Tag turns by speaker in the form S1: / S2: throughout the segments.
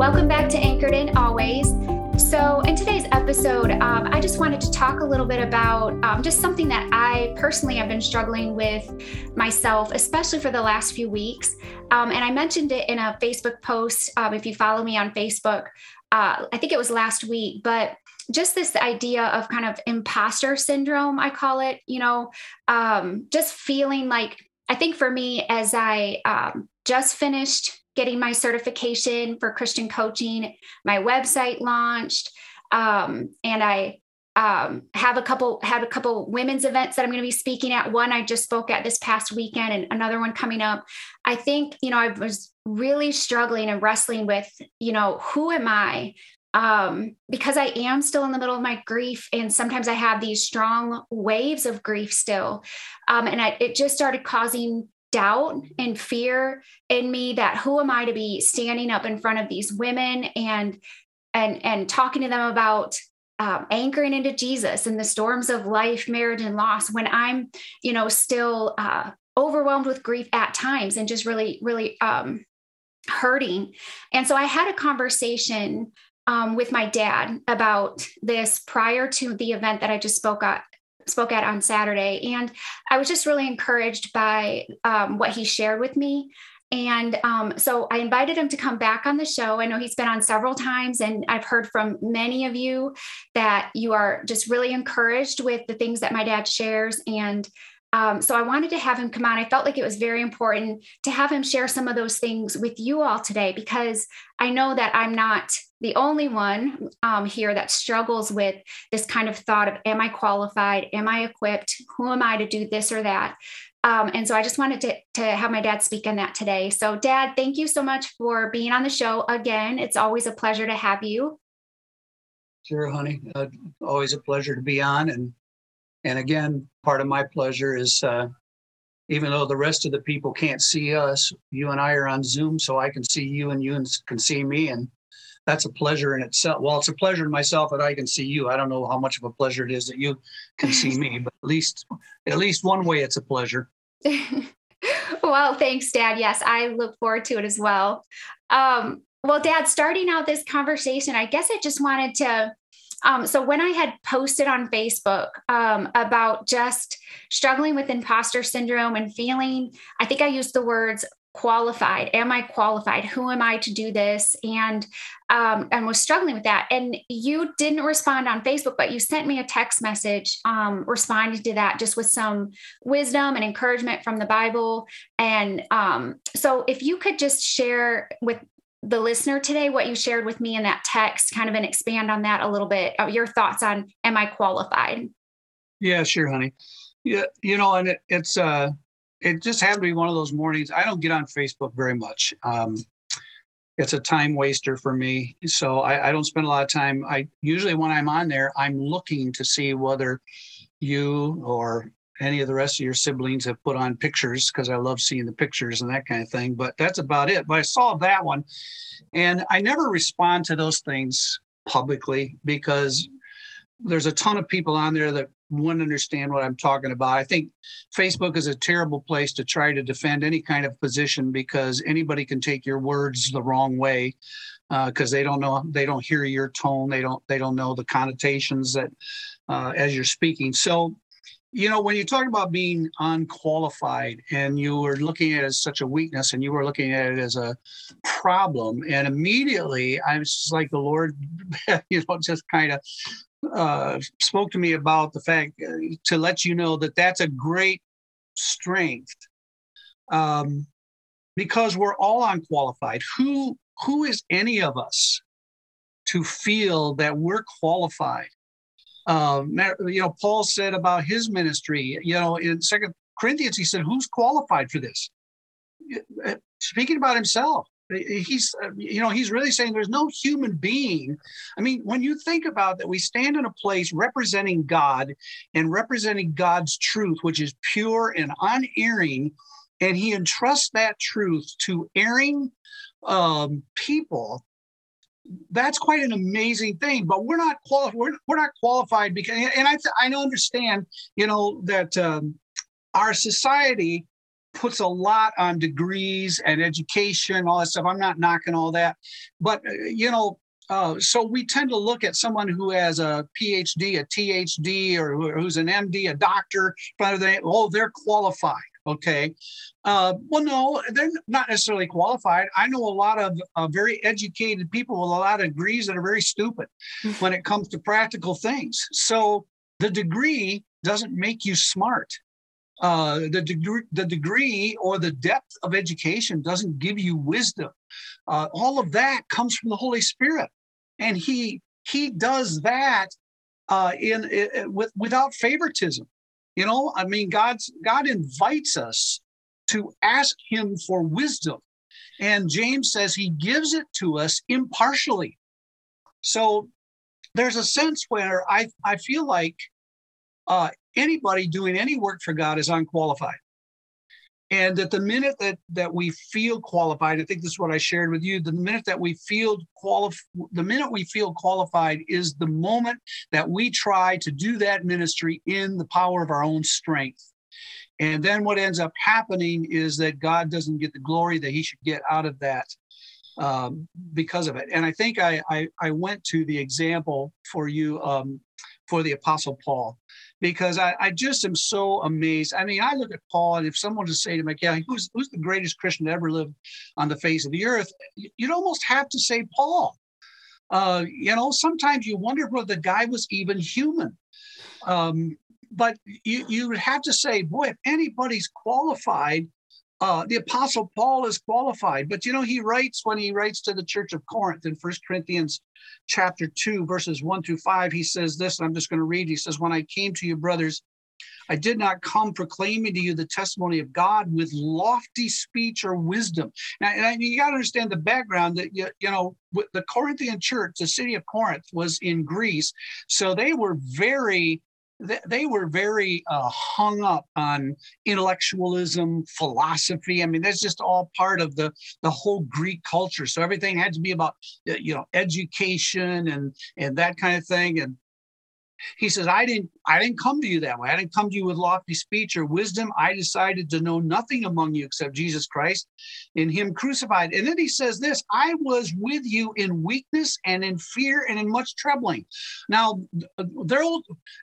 S1: Welcome back to Anchored in Always. So, in today's episode, um, I just wanted to talk a little bit about um, just something that I personally have been struggling with myself, especially for the last few weeks. Um, and I mentioned it in a Facebook post. Um, if you follow me on Facebook, uh, I think it was last week, but just this idea of kind of imposter syndrome, I call it, you know, um, just feeling like I think for me, as I um, just finished getting my certification for Christian coaching. My website launched, um, and I um, have a couple had a couple women's events that I'm going to be speaking at. One I just spoke at this past weekend, and another one coming up. I think you know I was really struggling and wrestling with you know who am I um, because I am still in the middle of my grief, and sometimes I have these strong waves of grief still, um, and I, it just started causing doubt and fear in me that who am I to be standing up in front of these women and and and talking to them about um, anchoring into Jesus in the storms of life, marriage, and loss when I'm, you know, still uh, overwhelmed with grief at times and just really, really um, hurting. And so I had a conversation um, with my dad about this prior to the event that I just spoke at, spoke at on Saturday. And I was just really encouraged by um, what he shared with me. And um, so I invited him to come back on the show. I know he's been on several times, and I've heard from many of you that you are just really encouraged with the things that my dad shares. And um, so I wanted to have him come on. I felt like it was very important to have him share some of those things with you all today because I know that I'm not the only one um, here that struggles with this kind of thought of am I qualified? Am I equipped? Who am I to do this or that? Um, and so I just wanted to, to have my dad speak on that today. So, Dad, thank you so much for being on the show again. It's always a pleasure to have you.
S2: Sure, honey. Uh, always a pleasure to be on. And and again, part of my pleasure is uh, even though the rest of the people can't see us, you and I are on Zoom, so I can see you and you can see me. And that's a pleasure in itself. Well, it's a pleasure in myself that I can see you. I don't know how much of a pleasure it is that you can see me, but at least at least one way it's a pleasure.
S1: well, thanks, Dad. Yes, I look forward to it as well. Um, well, Dad, starting out this conversation, I guess I just wanted to um, so when I had posted on Facebook um, about just struggling with imposter syndrome and feeling, I think I used the words qualified. Am I qualified? Who am I to do this? And um, and was struggling with that. And you didn't respond on Facebook, but you sent me a text message um, responding to that, just with some wisdom and encouragement from the Bible. And um, so, if you could just share with the listener today what you shared with me in that text kind of and expand on that a little bit uh, your thoughts on am i qualified?
S2: Yeah sure honey. Yeah you know and it, it's uh it just happened to be one of those mornings. I don't get on facebook very much. Um it's a time waster for me so I, I don't spend a lot of time. I usually when i'm on there i'm looking to see whether you or any of the rest of your siblings have put on pictures because I love seeing the pictures and that kind of thing. But that's about it. But I saw that one and I never respond to those things publicly because there's a ton of people on there that wouldn't understand what I'm talking about. I think Facebook is a terrible place to try to defend any kind of position because anybody can take your words the wrong way because uh, they don't know they don't hear your tone they don't they don't know the connotations that uh, as you're speaking. So you know, when you talk about being unqualified and you were looking at it as such a weakness and you were looking at it as a problem, and immediately I was just like the Lord, you know, just kind of uh, spoke to me about the fact uh, to let you know that that's a great strength um, because we're all unqualified. Who who is any of us to feel that we're qualified? Um, you know, Paul said about his ministry, you know, in Second Corinthians, he said, Who's qualified for this? Uh, speaking about himself, he's uh, you know he's really saying there's no human being i mean when you think about that we stand in a place representing god and representing god's truth which is pure and unerring and he entrusts that truth to erring um, people that's quite an amazing thing but we're not qualified we're, we're not qualified because and i i understand you know that um, our society puts a lot on degrees and education, all that stuff. I'm not knocking all that, but uh, you know, uh, so we tend to look at someone who has a PhD, a THD, or who's an MD, a doctor. They, oh, they're qualified. Okay. Uh, well, no, they're not necessarily qualified. I know a lot of uh, very educated people with a lot of degrees that are very stupid when it comes to practical things. So the degree doesn't make you smart uh, the degree, the degree or the depth of education doesn't give you wisdom. Uh, all of that comes from the Holy Spirit, and He He does that uh, in, in with without favoritism. You know, I mean, God's God invites us to ask Him for wisdom, and James says He gives it to us impartially. So there's a sense where I I feel like uh, anybody doing any work for God is unqualified. And that the minute that that we feel qualified, I think this is what I shared with you. The minute that we feel qualified, the minute we feel qualified is the moment that we try to do that ministry in the power of our own strength. And then what ends up happening is that God doesn't get the glory that He should get out of that um, because of it. And I think I, I, I went to the example for you um, for the Apostle Paul because I, I, just am so amazed. I mean, I look at Paul, and if someone to say to me, yeah, who's, who's the greatest Christian to ever live on the face of the earth? You'd almost have to say Paul. Uh, you know, sometimes you wonder whether the guy was even human. Um, but you, you would have to say, boy, if anybody's qualified uh, the Apostle Paul is qualified, but you know, he writes when he writes to the church of Corinth in First Corinthians chapter 2, verses 1 through 5, he says this, and I'm just going to read. He says, When I came to you, brothers, I did not come proclaiming to you the testimony of God with lofty speech or wisdom. Now, and you got to understand the background that, you, you know, the Corinthian church, the city of Corinth was in Greece. So they were very they were very uh, hung up on intellectualism, philosophy. I mean, that's just all part of the the whole Greek culture. So everything had to be about you know education and and that kind of thing. And he says, I didn't, I didn't come to you that way. I didn't come to you with lofty speech or wisdom. I decided to know nothing among you except Jesus Christ in him crucified. And then he says this, I was with you in weakness and in fear and in much troubling. Now, there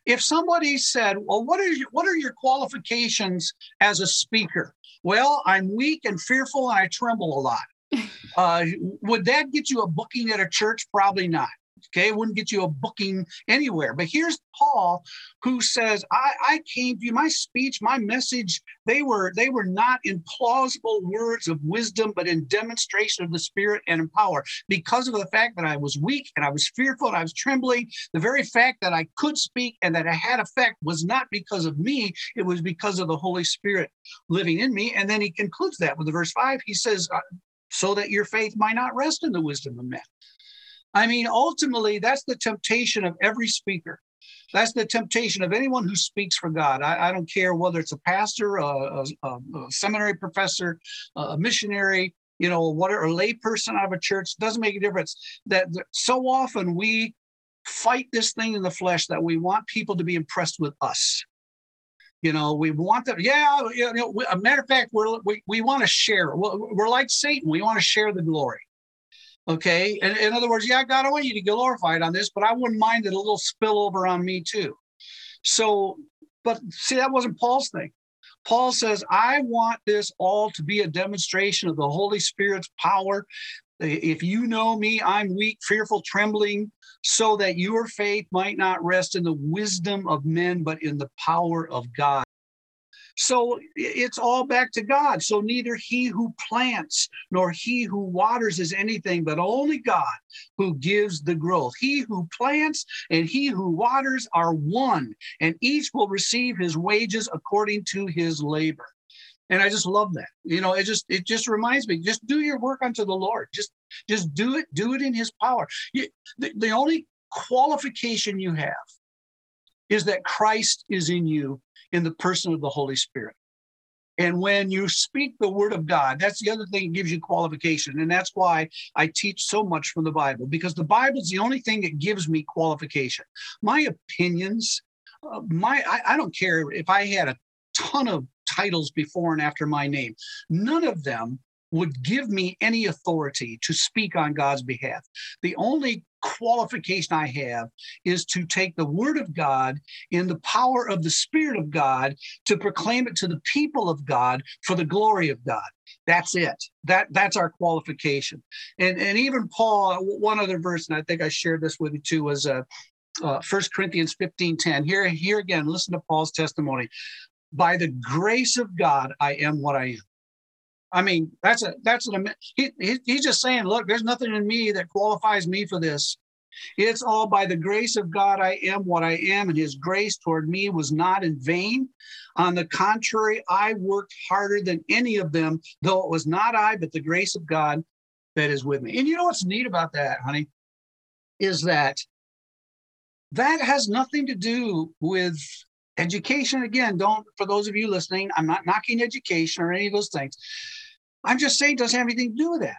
S2: if somebody said, well, what are your, what are your qualifications as a speaker? Well, I'm weak and fearful and I tremble a lot. Uh, would that get you a booking at a church? Probably not. Okay, it wouldn't get you a booking anywhere. But here's Paul who says, I, I came to you, my speech, my message, they were they were not in plausible words of wisdom, but in demonstration of the spirit and in power. Because of the fact that I was weak and I was fearful and I was trembling, the very fact that I could speak and that I had effect was not because of me, it was because of the Holy Spirit living in me. And then he concludes that with the verse five. He says, uh, so that your faith might not rest in the wisdom of men I mean, ultimately, that's the temptation of every speaker. That's the temptation of anyone who speaks for God. I, I don't care whether it's a pastor, a, a, a seminary professor, a missionary, you know, whatever, a lay person out of a church, doesn't make a difference. That, that so often we fight this thing in the flesh that we want people to be impressed with us. You know, we want them. Yeah, you know, a matter of fact, we're, we we want to share. We're, we're like Satan. We want to share the glory. Okay. In, in other words, yeah, God, I want you to get glorified on this, but I wouldn't mind it a little spill over on me too. So, but see, that wasn't Paul's thing. Paul says, I want this all to be a demonstration of the Holy Spirit's power. If you know me, I'm weak, fearful, trembling, so that your faith might not rest in the wisdom of men, but in the power of God. So it's all back to God. So neither he who plants nor he who waters is anything, but only God who gives the growth. He who plants and he who waters are one, and each will receive his wages according to his labor. And I just love that. You know, it just it just reminds me, just do your work unto the Lord. Just just do it, do it in his power. You, the, the only qualification you have is that Christ is in you in the person of the Holy Spirit. And when you speak the word of God, that's the other thing that gives you qualification. And that's why I teach so much from the Bible, because the Bible is the only thing that gives me qualification. My opinions, uh, my I, I don't care if I had a ton of titles before and after my name, none of them would give me any authority to speak on God's behalf. The only qualification I have is to take the word of God in the power of the Spirit of God to proclaim it to the people of God for the glory of God. That's it. That that's our qualification. And and even Paul, one other verse, and I think I shared this with you too, was uh, uh, 1 Corinthians 15 10. Here, here again, listen to Paul's testimony. By the grace of God, I am what I am. I mean, that's a that's an he, he, he's just saying, look, there's nothing in me that qualifies me for this. It's all by the grace of God I am what I am, and his grace toward me was not in vain. On the contrary, I worked harder than any of them, though it was not I, but the grace of God that is with me. And you know what's neat about that, honey, is that that has nothing to do with education. Again, don't, for those of you listening, I'm not knocking education or any of those things. I'm just saying it doesn't have anything to do with that.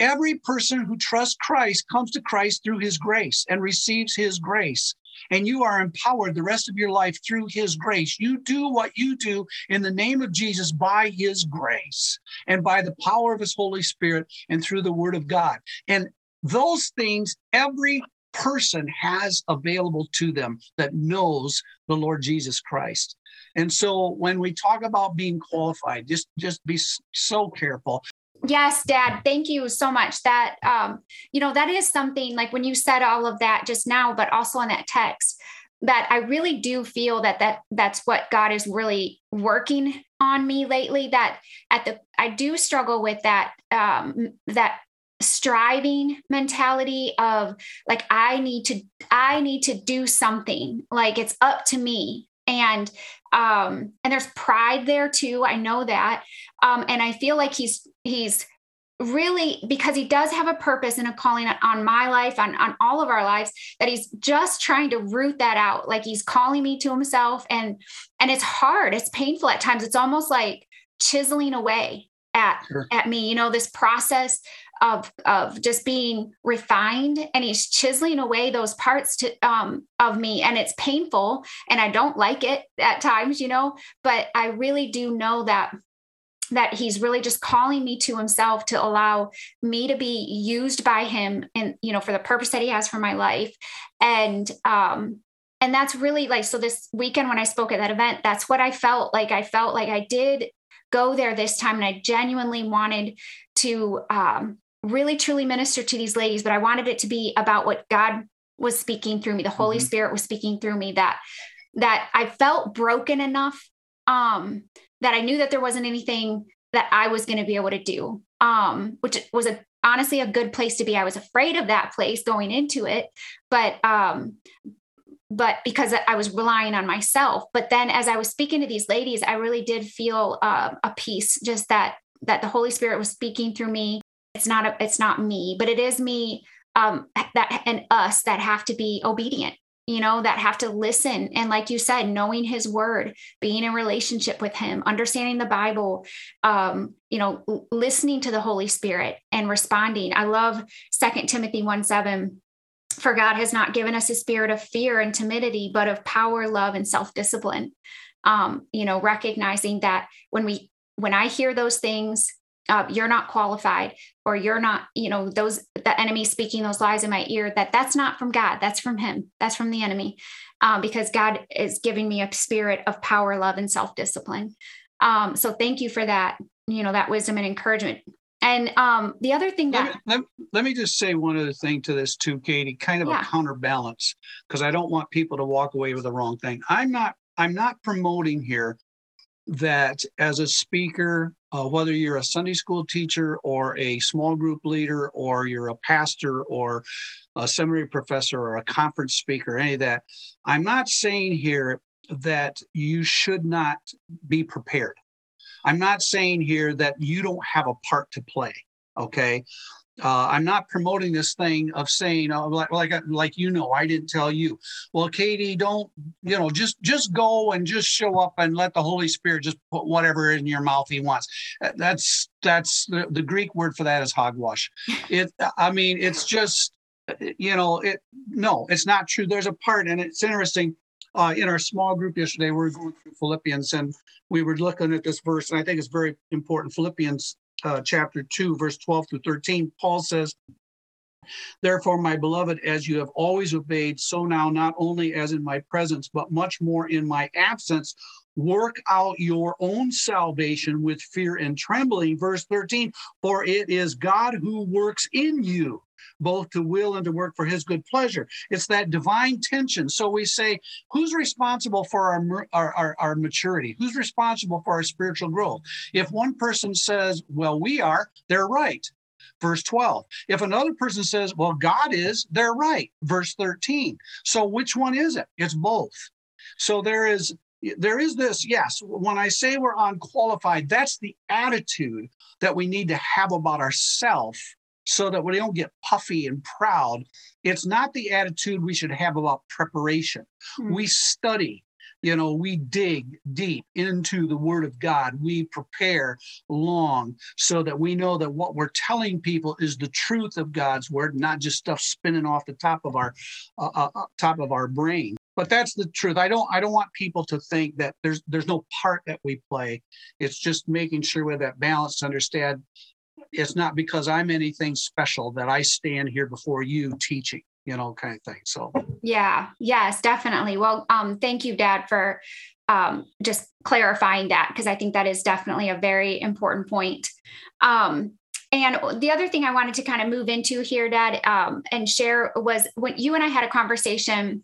S2: Every person who trusts Christ comes to Christ through his grace and receives his grace. And you are empowered the rest of your life through his grace. You do what you do in the name of Jesus by his grace and by the power of his Holy Spirit and through the word of God. And those things every person has available to them that knows the Lord Jesus Christ. And so when we talk about being qualified, just just be so careful.
S1: Yes, Dad. Thank you so much. That um, you know, that is something like when you said all of that just now, but also in that text, that I really do feel that that that's what God is really working on me lately. That at the I do struggle with that um, that striving mentality of like I need to I need to do something like it's up to me and um and there's pride there too i know that. Um and i feel like he's he's really because he does have a purpose and a calling on my life on, on all of our lives that he's just trying to root that out. Like he's calling me to himself and and it's hard it's painful at times. It's almost like chiseling away at sure. at me you know this process of of just being refined and he's chiseling away those parts to um of me and it's painful and I don't like it at times you know but I really do know that that he's really just calling me to himself to allow me to be used by him and you know for the purpose that he has for my life. And um and that's really like so this weekend when I spoke at that event that's what I felt like. I felt like I did go there this time and I genuinely wanted to um really truly minister to these ladies, but I wanted it to be about what God was speaking through me. The Holy mm-hmm. Spirit was speaking through me that that I felt broken enough um that I knew that there wasn't anything that I was going to be able to do. Um which was a honestly a good place to be. I was afraid of that place going into it, but um but because I was relying on myself. But then as I was speaking to these ladies, I really did feel uh, a peace, just that that the Holy Spirit was speaking through me it's not a, it's not me but it is me um that and us that have to be obedient you know that have to listen. And like you said knowing his word being in relationship with him understanding the bible um you know listening to the holy spirit and responding. I love second timothy 1 7 for god has not given us a spirit of fear and timidity but of power love and self-discipline. Um you know recognizing that when we when i hear those things uh, you're not qualified or you're not you know those the enemy speaking those lies in my ear that that's not from god. That's from him. That's from the enemy. Um, because god is giving me a spirit of power love and self-discipline. Um, so thank you for that you know that wisdom and encouragement. And um, the other thing that
S2: let me, let, let me, just say one other thing to this too katie kind of yeah. a counterbalance because i don't want people to walk away with the wrong thing. I'm not i'm not promoting here that as a speaker, uh, whether you're a Sunday school teacher or a small group leader, or you're a pastor or a seminary professor or a conference speaker, any of that, I'm not saying here that you should not be prepared. I'm not saying here that you don't have a part to play. Okay. Uh, I'm not promoting this thing of saying uh, like, like like you know I didn't tell you. Well, Katie, don't you know just just go and just show up and let the Holy Spirit just put whatever in your mouth He wants. Uh, that's that's the, the Greek word for that is hogwash. It I mean it's just you know it no it's not true. There's a part and it's interesting. Uh, in our small group yesterday, we were going through Philippians and we were looking at this verse, and I think it's very important. Philippians uh, chapter 2, verse 12 through 13, Paul says, Therefore, my beloved, as you have always obeyed, so now, not only as in my presence, but much more in my absence, work out your own salvation with fear and trembling. Verse 13, for it is God who works in you both to will and to work for his good pleasure. It's that divine tension. So we say, who's responsible for our, our, our, our, maturity? Who's responsible for our spiritual growth? If one person says, well, we are, they're right. Verse 12. If another person says, well, God is, they're right. Verse 13. So which one is it? It's both. So there is there is this yes when i say we're unqualified that's the attitude that we need to have about ourselves so that we don't get puffy and proud. It's not the attitude we should have about preparation. Mm-hmm. We study, you know, we dig deep into the Word of God. We prepare long so that we know that what we're telling people is the truth of God's Word, not just stuff spinning off the top of our uh, uh, uh top of our brain but that's the truth i don't i don't want people to think that there's there's no part that we play it's just making sure we have that balance to understand it's not because I'm anything special that I stand here before you teaching, you know, kind of thing. So
S1: yeah, yes, definitely. Well, um, thank you, Dad, for um, just clarifying that because I think that is definitely a very important point. Um, and the other thing I wanted to kind of move into here, Dad, um, and share was when you and I had a conversation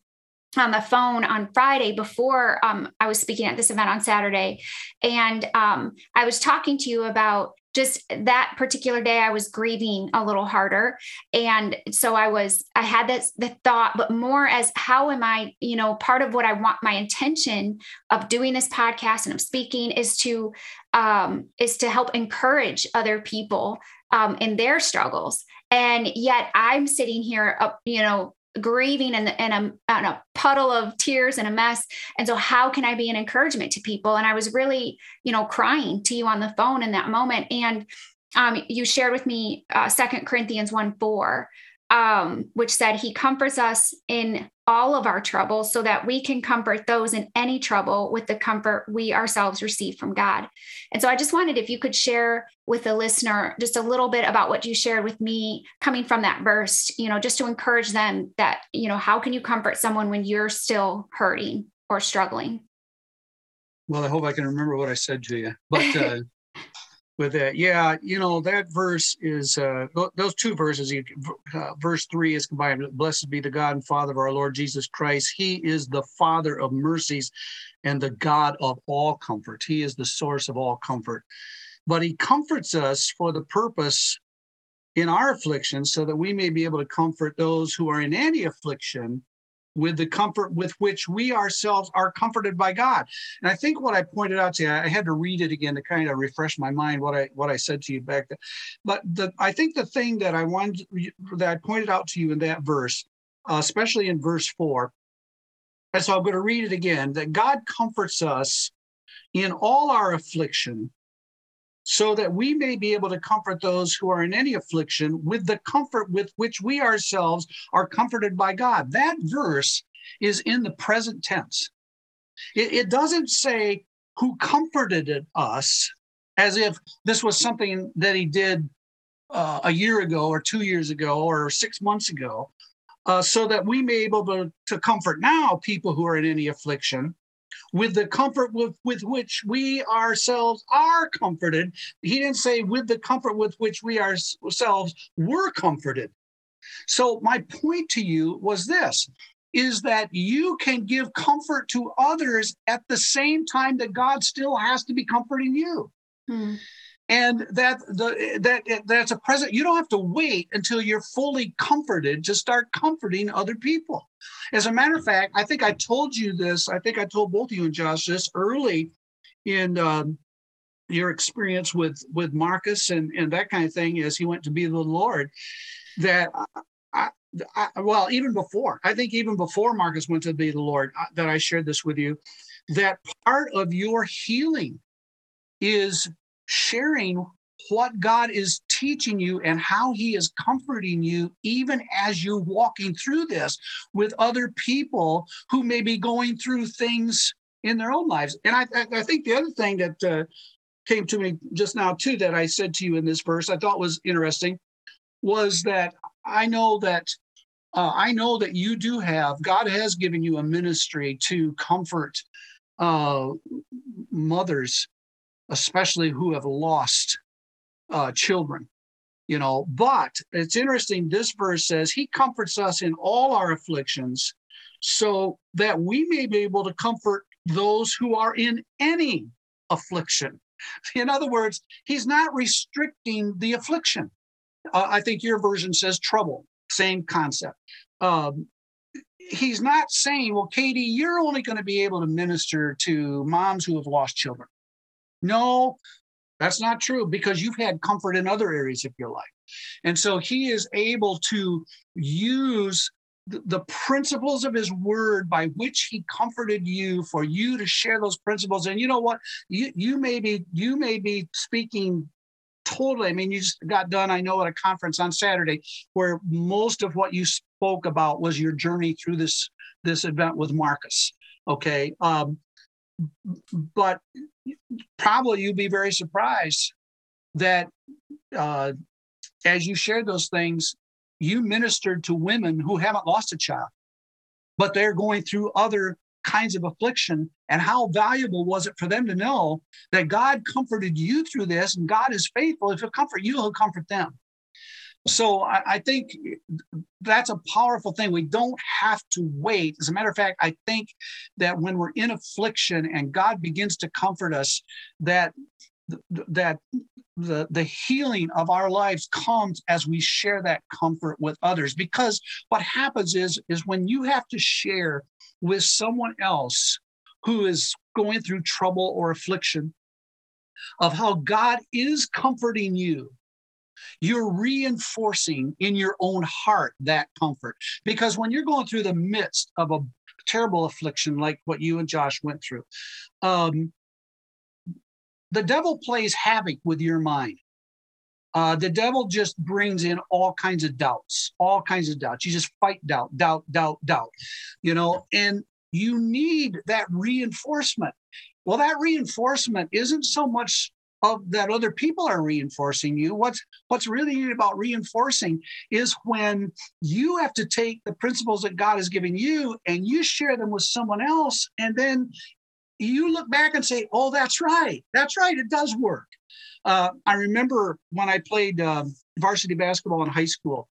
S1: on the phone on Friday before um, I was speaking at this event on Saturday. And um, I was talking to you about just that particular day i was grieving a little harder and so i was i had this the thought but more as how am i you know part of what i want my intention of doing this podcast and of speaking is to um is to help encourage other people um in their struggles and yet i'm sitting here uh, you know grieving and, and, a, and a puddle of tears and a mess. And so how can I be an encouragement to people? And I was really, you know, crying to you on the phone in that moment. And um, you shared with me uh, 2 Corinthians 1 4, um, which said he comforts us in all of our troubles so that we can comfort those in any trouble with the comfort we ourselves receive from God. And so I just wanted if you could share with the listener just a little bit about what you shared with me coming from that verse, you know, just to encourage them that, you know, how can you comfort someone when you're still hurting or struggling?
S2: Well, I hope I can remember what I said to you. But uh, with that. Yeah, you know that verse is uh, those two verses. Uh, verse three is combined. Blessed be the God and Father of our Lord Jesus Christ. He is the Father of mercies and the God of all comfort. He is the source of all comfort. But He comforts us for the purpose in our affliction, so that we may be able to comfort those who are in any affliction with the comfort with which we ourselves are comforted by God. And I think what I pointed out to you, I had to read it again to kind of refresh my mind what I what I said to you back then. But the I think the thing that I wanted that I pointed out to you in that verse, uh, especially in verse four, and so I'm going to read it again, that God comforts us in all our affliction so that we may be able to comfort those who are in any affliction with the comfort with which we ourselves are comforted by God. That verse is in the present tense. It, it doesn't say who comforted us as if this was something that he did uh, a year ago or two years ago or six months ago, uh, so that we may be able to, to comfort now people who are in any affliction with the comfort with, with which we ourselves are comforted. He didn't say with the comfort with which we ourselves were comforted. So, my point to you was this is that you can give comfort to others at the same time that God still has to be comforting you. Hmm. And that the that that's a present. You don't have to wait until you're fully comforted to start comforting other people. As a matter of fact, I think I told you this. I think I told both of you and Josh this early in um, your experience with with Marcus and and that kind of thing as he went to be the Lord. That I, I, well, even before, I think even before Marcus went to be the Lord, uh, that I shared this with you, that part of your healing is sharing what God is teaching you and how He is comforting you, even as you're walking through this with other people who may be going through things in their own lives. And I, I think the other thing that uh, came to me just now, too, that I said to you in this verse, I thought was interesting, was that I know that uh, I know that you do have, God has given you a ministry to comfort uh, mothers, especially who have lost uh, children. You know, but it's interesting. This verse says, He comforts us in all our afflictions so that we may be able to comfort those who are in any affliction. In other words, He's not restricting the affliction. Uh, I think your version says trouble same concept. Um, he's not saying, well, Katie, you're only going to be able to minister to moms who have lost children. No, that's not true because you've had comfort in other areas of your life. And so he is able to use the principles of his word by which he comforted you for you to share those principles and you know what you you may be you may be speaking totally. I mean, you just got done, I know, at a conference on Saturday where most of what you spoke about was your journey through this this event with Marcus. Okay. Um, but probably you'd be very surprised that uh, as you shared those things, you ministered to women who haven't lost a child, but they're going through other kinds of affliction and how valuable was it for them to know that God comforted you through this and God is faithful. If he'll comfort you, he'll comfort them. So I, I, think that's a powerful thing. We don't have to wait. As a matter of fact, I think that when we're in affliction and God begins to comfort us, that that the, the healing of our lives comes as we share that comfort with others because what happens is is when you have to share with someone else who is going through trouble or affliction of how God is comforting you you're reinforcing in your own heart that comfort because when you're going through the midst of a terrible affliction like what you and Josh went through um, the devil plays havoc with your mind. Uh, the devil just brings in all kinds of doubts, all kinds of doubts. You just fight doubt, doubt, doubt, doubt, you know, and you need that reinforcement. Well, that reinforcement isn't so much of that other people are reinforcing you. What's what's really neat about reinforcing is when you have to take the principles that God has given you and you share them with someone else, and then you look back and say, oh, that's right. That's right. It does work. Uh, I remember when I played uh, varsity basketball in high school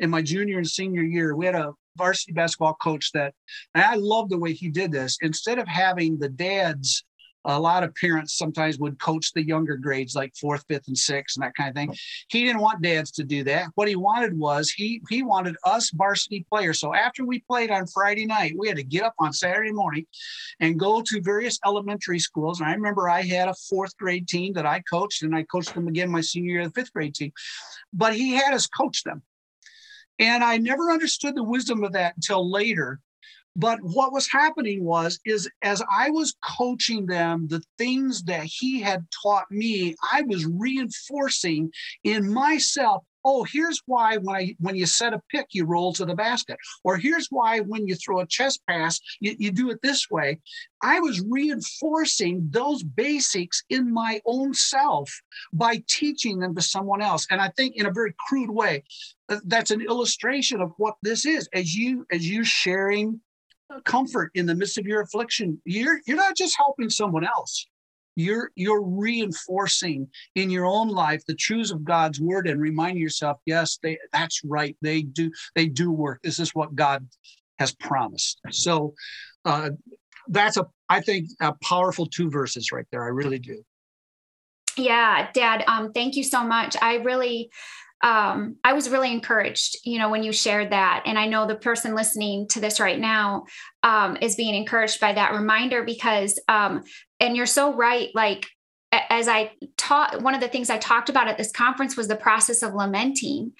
S2: in my junior and senior year, we had a varsity basketball coach that, and I love the way he did this. Instead of having the dads a lot of parents sometimes would coach the younger grades like fourth fifth and sixth and that kind of thing. He didn't want dads to do that. What he wanted was he he wanted us varsity players. So after we played on friday night we had to get up on saturday morning and go to various elementary schools. And i remember i had a fourth grade team that i coached and i coached them again my senior year the fifth grade team. But he had us coach them. And i never understood the wisdom of that until later but what was happening was is as i was coaching them the things that he had taught me i was reinforcing in myself oh here's why when i when you set a pick you roll to the basket. Or here's why when you throw a chest pass you, you do it this way. I was reinforcing those basics in my own self by teaching them to someone else. And i think in a very crude way uh, that's an illustration of what this is. As you as you sharing comfort in the midst of your affliction. You're you're not just helping someone else. You're you're reinforcing in your own life the truths of God's word and reminding yourself, yes, they that's right. They do they do work. This is what God has promised. So uh, that's a, I think, a powerful two verses right there. I really do.
S1: Yeah, Dad. Um, thank you so much. I really, um, I was really encouraged, you know, when you shared that, and I know the person listening to this right now um, is being encouraged by that reminder because, um, and you're so right. Like as I taught, one of the things I talked about at this conference was the process of lamenting,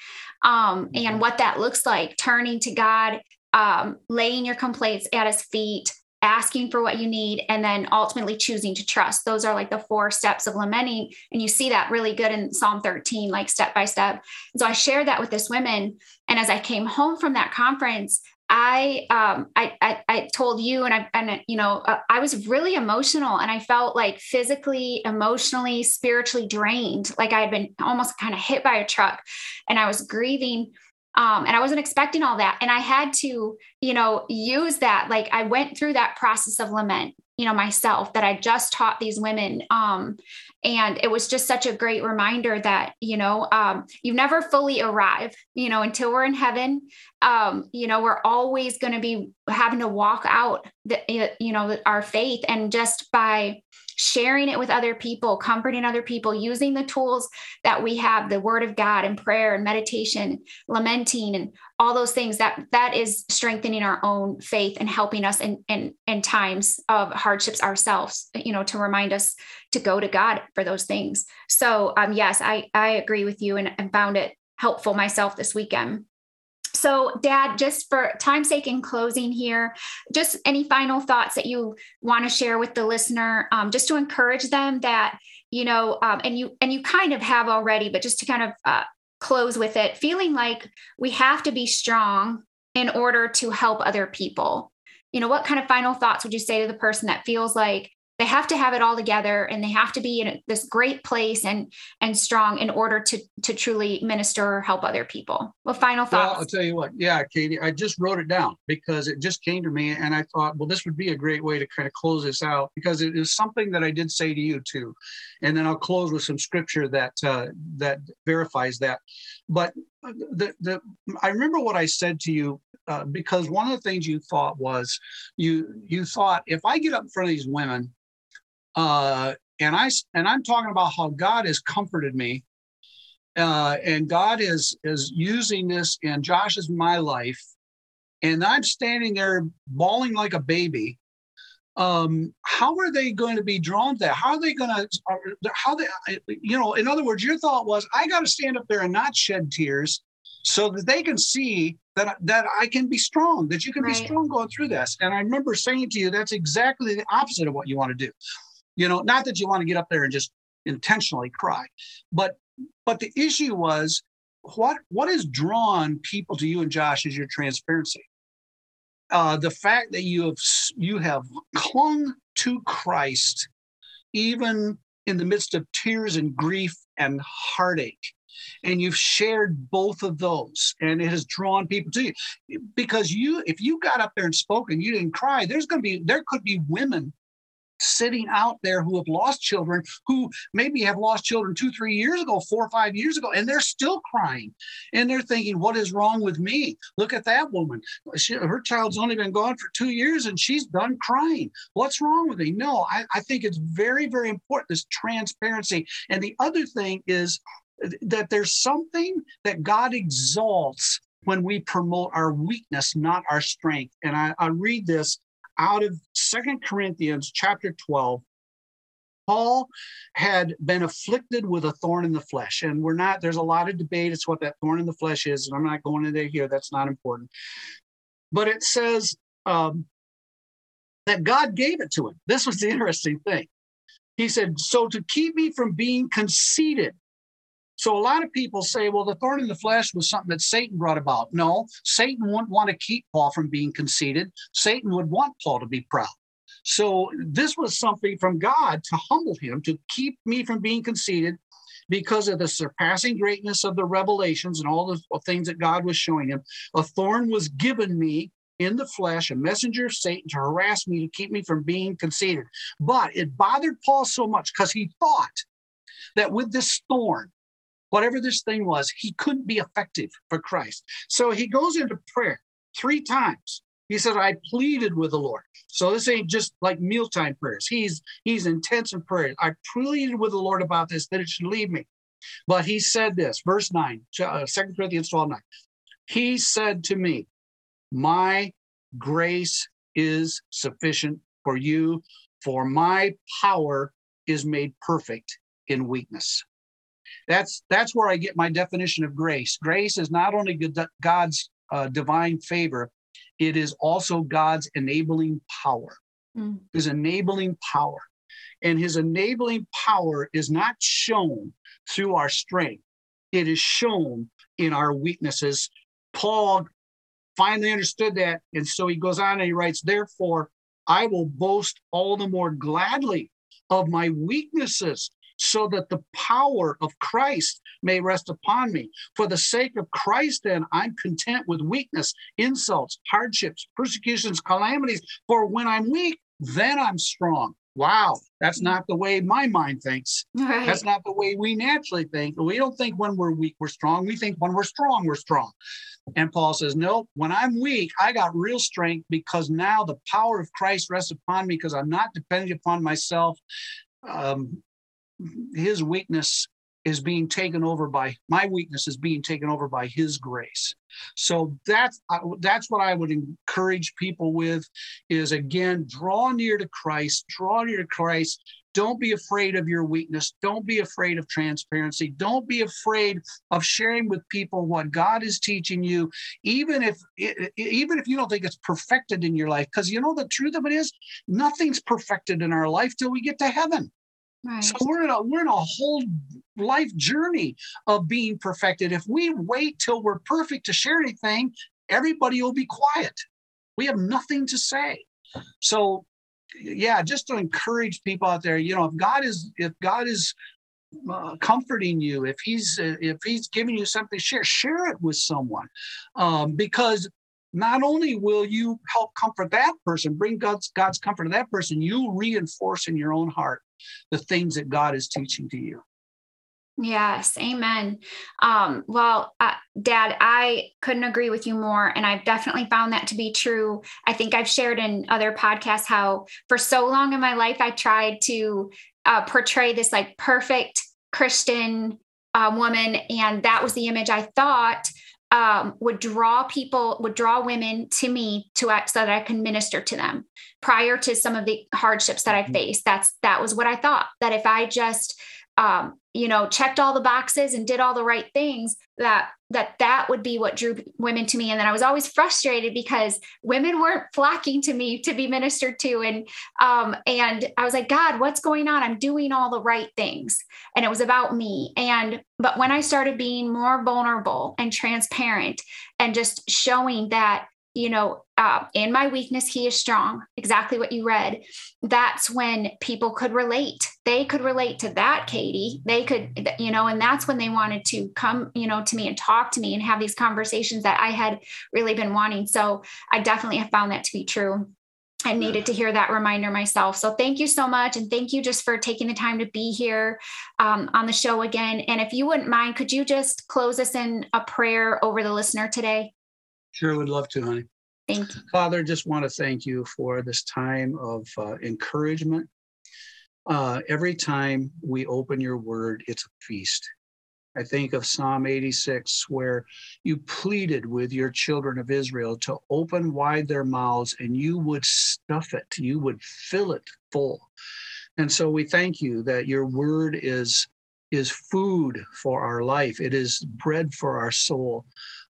S1: um, and mm-hmm. what that looks like, turning to God, um, laying your complaints at His feet, asking for what you need and then ultimately choosing to trust those are like the four steps of lamenting and you see that really good in psalm 13 like step by step and so i shared that with this woman and as i came home from that conference I, um, I, I, I, told you, and I, and you know, uh, I was really emotional, and I felt like physically, emotionally, spiritually drained. Like I had been almost kind of hit by a truck, and I was grieving um, and I wasn't expecting all that. And I had to, you know, use that. Like I went through that process of lament, you know, myself that I just taught these women. Um, and it was just such a great reminder that, you know, um, you never fully arrive, you know, until we're in heaven. Um, you know, we're always going to be having to walk out the, you know, our faith. And just by, sharing it with other people, comforting other people, using the tools that we have, the word of God and prayer and meditation, lamenting and all those things that that is strengthening our own faith and helping us in in, in times of hardships ourselves, you know, to remind us to go to God for those things. So um yes, I I agree with you and, and found it helpful myself this weekend. So, Dad, just for time's sake in closing here, just any final thoughts that you want to share with the listener, um, just to encourage them that you know, um, and you and you kind of have already, but just to kind of uh, close with it, feeling like we have to be strong in order to help other people. You know, what kind of final thoughts would you say to the person that feels like they have to have it all together and they have to be in this great place and and strong in order to to truly minister or help other people. Well final thoughts.
S2: Well i'll tell you what. Yeah katie i just wrote it down because it just came to me and i thought well this would be a great way to kind of close this out because it is something that i did say to you too. And then i'll close with some scripture that uh, that verifies that. But the, the i remember what i said to you uh, because one of the things you thought was you you thought if i get up in front of these women uh, and I and I'm talking about how God has comforted me, uh, and God is is using this in Josh's my life, and I'm standing there bawling like a baby. Um, how are they going to be drawn to that? How are they going to? How they? You know, in other words, your thought was, I got to stand up there and not shed tears, so that they can see that that I can be strong, that you can right. be strong going through this. And I remember saying to you, that's exactly the opposite of what you want to do. You know, not that you want to get up there and just intentionally cry, but but the issue was what what has drawn people to you and Josh is your transparency. Uh, the fact that you have you have clung to Christ even in the midst of tears and grief and heartache and you've shared both of those and it has drawn people to you because you if you got up there and spoke and you didn't cry there's going to be there could be women sitting out there who have lost children, who maybe have lost children two, three years ago, four five years ago, and they're still crying. And they're thinking, what is wrong with me? Look at that woman. She, her child's only been gone for two years and she's done crying. What's wrong with me? No, I, I think it's very, very important, this transparency. And the other thing is that there's something that God exalts when we promote our weakness, not our strength. And I, I read this out of Second Corinthians chapter 12, Paul had been afflicted with a thorn in the flesh. And we're not, there's a lot of debate as what that thorn in the flesh is. And I'm not going into here, that's not important. But it says um, that God gave it to him. This was the interesting thing. He said, So to keep me from being conceited, so a lot of people say, well, the thorn in the flesh was something that Satan brought about. No, Satan wouldn't want to keep Paul from being conceited. Satan would want Paul to be proud. So this was something from God to humble him, to keep me from being conceited because of the surpassing greatness of the revelations and all the things that God was showing him. A thorn was given me in the flesh, a messenger of Satan to harass me, to keep me from being conceited. But it bothered Paul so much because he thought that with this thorn, whatever this thing was, he couldn't be effective for Christ. So he goes into prayer three times He said, I pleaded with the Lord. So this ain't just like mealtime prayers. He's he's intense in prayer. I pleaded with the Lord about this, that it should leave me. But he said this, verse 9, uh, 2 Corinthians 12, 9. He said to me, My grace is sufficient for you, for my power is made perfect in weakness. That's that's where I get my definition of grace. Grace is not only God's uh, divine favor, it is also God's enabling power. Mm. His enabling power. And his enabling power is not shown through our strength, it is shown in our weaknesses. Paul finally understood that. And so he goes on and he writes, Therefore, I will boast all the more gladly of my weaknesses so that the power of Christ may rest upon me. For the sake of Christ, then, I'm content with weakness, insults, hardships, persecutions, calamities. For when I'm weak, then I'm strong. Wow, that's not the way my mind thinks. Right. That's not the way we naturally think. We don't think when we're weak, we're strong. We think when we're strong, we're strong. And Paul says, No, when I'm weak, I got real strength because now the power of Christ rests upon me because I'm not dependent upon myself. Um, his weakness is being taken over by my weakness is being taken over by his grace. So that's that's what i would encourage people with is again draw near to christ draw near to christ. Don't be afraid of your weakness. Don't be afraid of transparency. Don't be afraid of sharing with people what god is teaching you even if even if you don't think it's perfected in your life because you know the truth of it is nothing's perfected in our life till we get to heaven Right. So we're in a we're in a whole life journey of being perfected. If we wait till we're perfect to share anything, everybody will be quiet. We have nothing to say. So yeah, just to encourage people out there, you know, if God is if God is uh, comforting you, if he's uh, if he's giving you something share, share it with someone, um, because not only will you help comfort that person, bring God's God's comfort to that person, you reinforce in your own heart the things that God is teaching to you.
S1: Yes, amen. Um, well, uh, Dad, I couldn't agree with you more. And I've definitely found that to be true. I think I've shared in other podcasts how for so long in my life, I tried to uh, portray this like perfect Christian uh, woman. And that was the image I thought um, would draw people, would draw women to me to so that I can minister to them prior to some of the hardships that I mm-hmm. faced. That's that was what I thought that if I just um, you know checked all the boxes and did all the right things that that that would be what drew women to me. And then i was always frustrated because women weren't flocking to me to be ministered to. And um and i was like god what's going on? I'm doing all the right things. And it was about me. And but when i started being more vulnerable and transparent and just showing that you know, uh, in my weakness, he is strong. Exactly what you read. That's when people could relate. They could relate to that, Katie. They could, you know, and that's when they wanted to come, you know, to me and talk to me and have these conversations that I had really been wanting. So I definitely have found that to be true. I needed to hear that reminder myself. So thank you so much. And thank you just for taking the time to be here um, on the show again. And if you wouldn't mind, could you just close us in a prayer over the listener today?
S2: Sure, would love to, honey.
S1: Thank you.
S2: Father, just want to thank you for this time of uh, encouragement. Uh, every time we open your word, it's a feast. I think of Psalm 86, where you pleaded with your children of Israel to open wide their mouths and you would stuff it, you would fill it full. And so we thank you that your word is, is food for our life, it is bread for our soul.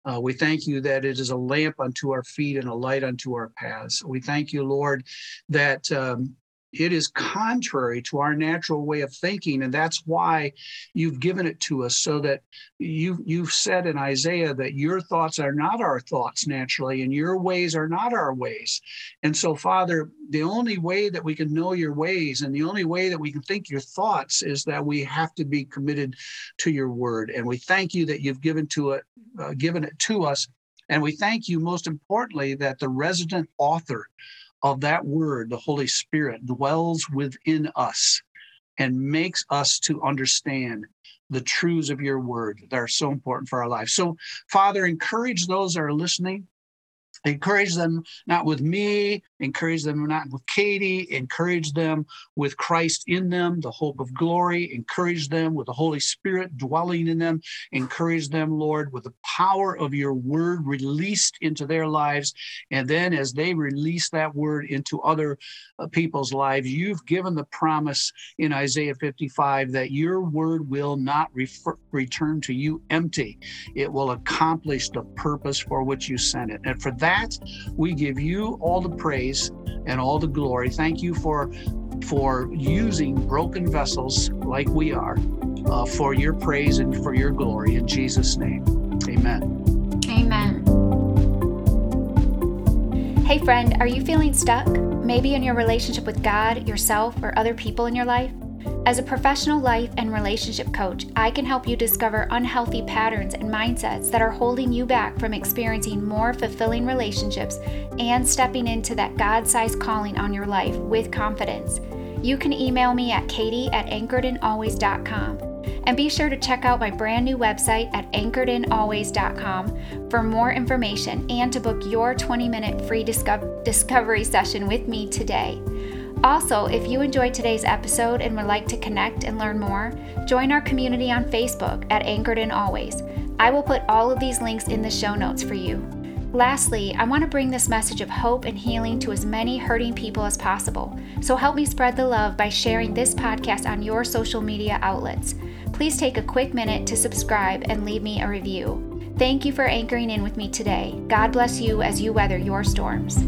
S2: Uh, we thank you that it is a lamp unto our feet and a light unto our paths. We thank you, Lord, that um, it is contrary to our natural way of thinking and that's why you've given it to us so that you you've said in Isaiah that your thoughts are not our thoughts naturally and your ways are not our ways. And so father the only way that we can know your ways and the only way that we can think your thoughts is that we have to be committed to your word. And we thank you that you've given to it uh, given it to us. And we thank you most importantly that the resident author of that word, the Holy Spirit, dwells within us and makes us to understand the truths of your word that are so important for our lives. So, Father, encourage those that are listening encourage them not with me encourage them not with katie encourage them with christ in them the hope of glory. Encourage them with the holy spirit dwelling in them. Encourage them lord with the power of your word released into their lives. And then as they release that word into other uh, people's lives you've given the promise in isaiah 55 that your word will not refer, return to you empty. It will accomplish the purpose for which you sent it. And for that that, we give you all the praise and all the glory. Thank you for for using broken vessels like we are uh, for your praise and for your glory. In Jesus' name, amen.
S1: Amen. Hey, friend, are you feeling stuck? Maybe in your relationship with God, yourself, or other people in your life? As a professional life and relationship coach, I can help you discover unhealthy patterns and mindsets that are holding you back from experiencing more fulfilling relationships and stepping into that God sized calling on your life with confidence. You can email me at katie at anchoredinalways.com. And be sure to check out my brand new website at anchoredinalways.com for more information and to book your 20 minute free disco- discovery session with me today. Also, if you enjoyed today's episode and would like to connect and learn more, join our community on Facebook at Anchored in Always. I will put all of these links in the show notes for you. Lastly, I want to bring this message of hope and healing to as many hurting people as possible. So help me spread the love by sharing this podcast on your social media outlets. Please take a quick minute to subscribe and leave me a review. Thank you for anchoring in with me today. God bless you as you weather your storms.